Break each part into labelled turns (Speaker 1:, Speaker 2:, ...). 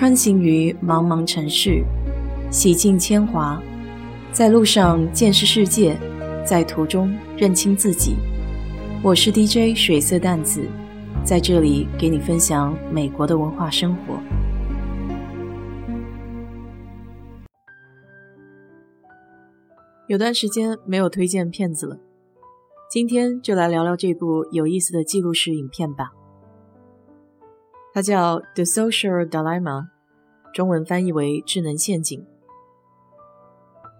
Speaker 1: 穿行于茫茫城市，洗尽铅华，在路上见识世界，在途中认清自己。我是 DJ 水色淡子，在这里给你分享美国的文化生活。有段时间没有推荐片子了，今天就来聊聊这部有意思的记录式影片吧。它叫《The Social Dilemma》，中文翻译为《智能陷阱》。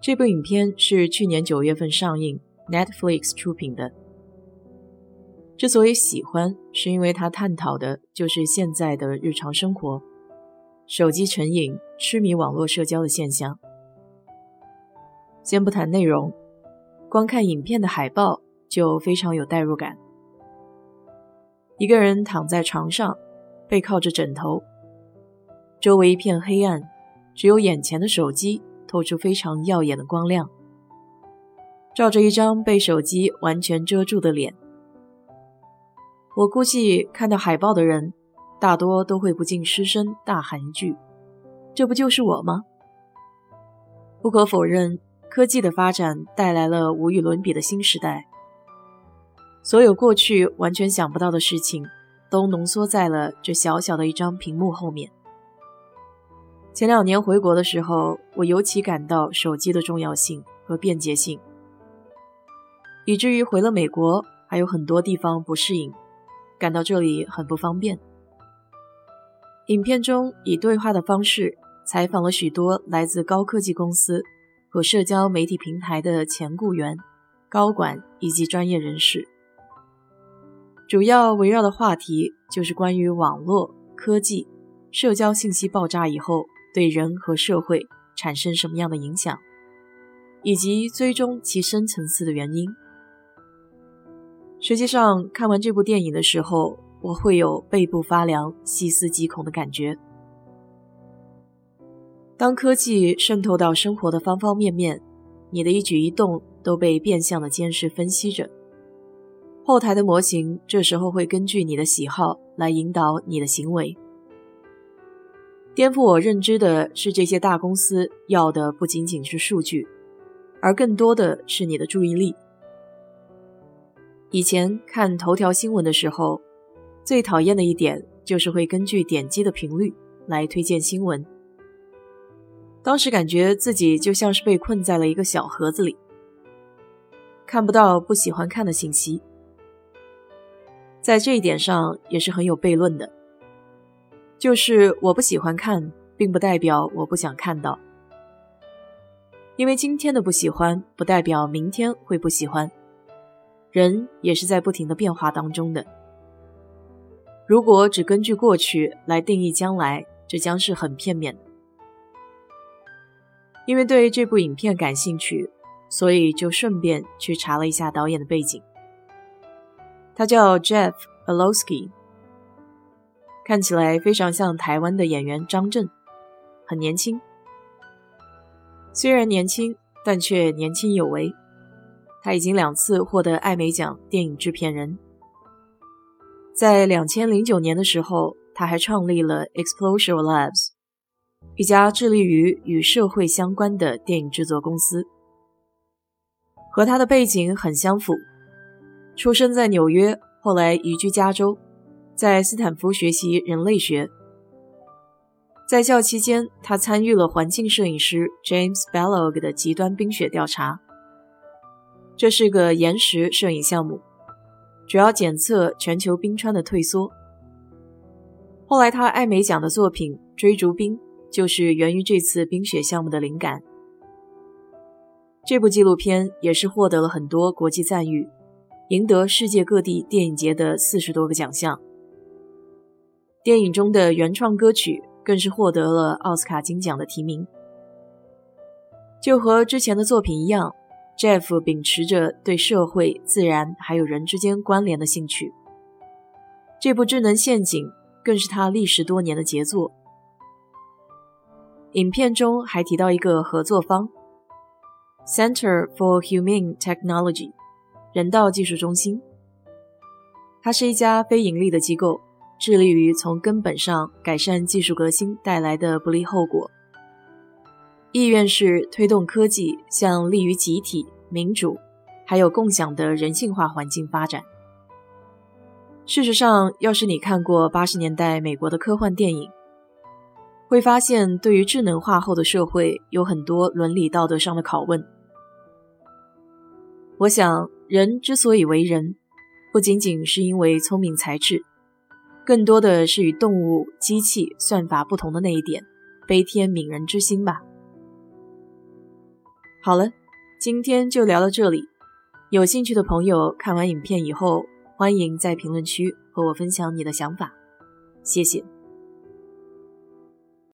Speaker 1: 这部影片是去年九月份上映，Netflix 出品的。之所以喜欢，是因为它探讨的就是现在的日常生活，手机成瘾、痴迷网络社交的现象。先不谈内容，光看影片的海报就非常有代入感。一个人躺在床上。背靠着枕头，周围一片黑暗，只有眼前的手机透出非常耀眼的光亮，照着一张被手机完全遮住的脸。我估计看到海报的人，大多都会不禁失声大喊一句：“这不就是我吗？”不可否认，科技的发展带来了无与伦比的新时代，所有过去完全想不到的事情。都浓缩在了这小小的一张屏幕后面。前两年回国的时候，我尤其感到手机的重要性和便捷性，以至于回了美国还有很多地方不适应，感到这里很不方便。影片中以对话的方式采访了许多来自高科技公司和社交媒体平台的前雇员、高管以及专业人士。主要围绕的话题就是关于网络科技、社交信息爆炸以后对人和社会产生什么样的影响，以及追踪其深层次的原因。实际上，看完这部电影的时候，我会有背部发凉、细思极恐的感觉。当科技渗透到生活的方方面面，你的一举一动都被变相的监视、分析着。后台的模型这时候会根据你的喜好来引导你的行为。颠覆我认知的是，这些大公司要的不仅仅是数据，而更多的是你的注意力。以前看头条新闻的时候，最讨厌的一点就是会根据点击的频率来推荐新闻。当时感觉自己就像是被困在了一个小盒子里，看不到不喜欢看的信息。在这一点上也是很有悖论的，就是我不喜欢看，并不代表我不想看到，因为今天的不喜欢不代表明天会不喜欢，人也是在不停的变化当中的。如果只根据过去来定义将来，这将是很片面的。因为对这部影片感兴趣，所以就顺便去查了一下导演的背景。他叫 Jeff Balowski，看起来非常像台湾的演员张震，很年轻。虽然年轻，但却年轻有为。他已经两次获得艾美奖电影制片人。在两千零九年的时候，他还创立了 Explosion Labs，一家致力于与社会相关的电影制作公司。和他的背景很相符。出生在纽约，后来移居加州，在斯坦福学习人类学。在校期间，他参与了环境摄影师 James ballog 的极端冰雪调查。这是个岩石摄影项目，主要检测全球冰川的退缩。后来，他艾美奖的作品《追逐冰》就是源于这次冰雪项目的灵感。这部纪录片也是获得了很多国际赞誉。赢得世界各地电影节的四十多个奖项，电影中的原创歌曲更是获得了奥斯卡金奖的提名。就和之前的作品一样，Jeff 秉持着对社会、自然还有人之间关联的兴趣。这部《智能陷阱》更是他历时多年的杰作。影片中还提到一个合作方：Center for Humane Technology。人道技术中心，它是一家非盈利的机构，致力于从根本上改善技术革新带来的不利后果。意愿是推动科技向利于集体、民主，还有共享的人性化环境发展。事实上，要是你看过八十年代美国的科幻电影，会发现对于智能化后的社会有很多伦理道德上的拷问。我想，人之所以为人，不仅仅是因为聪明才智，更多的是与动物、机器算法不同的那一点——悲天悯人之心吧。好了，今天就聊到这里。有兴趣的朋友看完影片以后，欢迎在评论区和我分享你的想法。谢谢。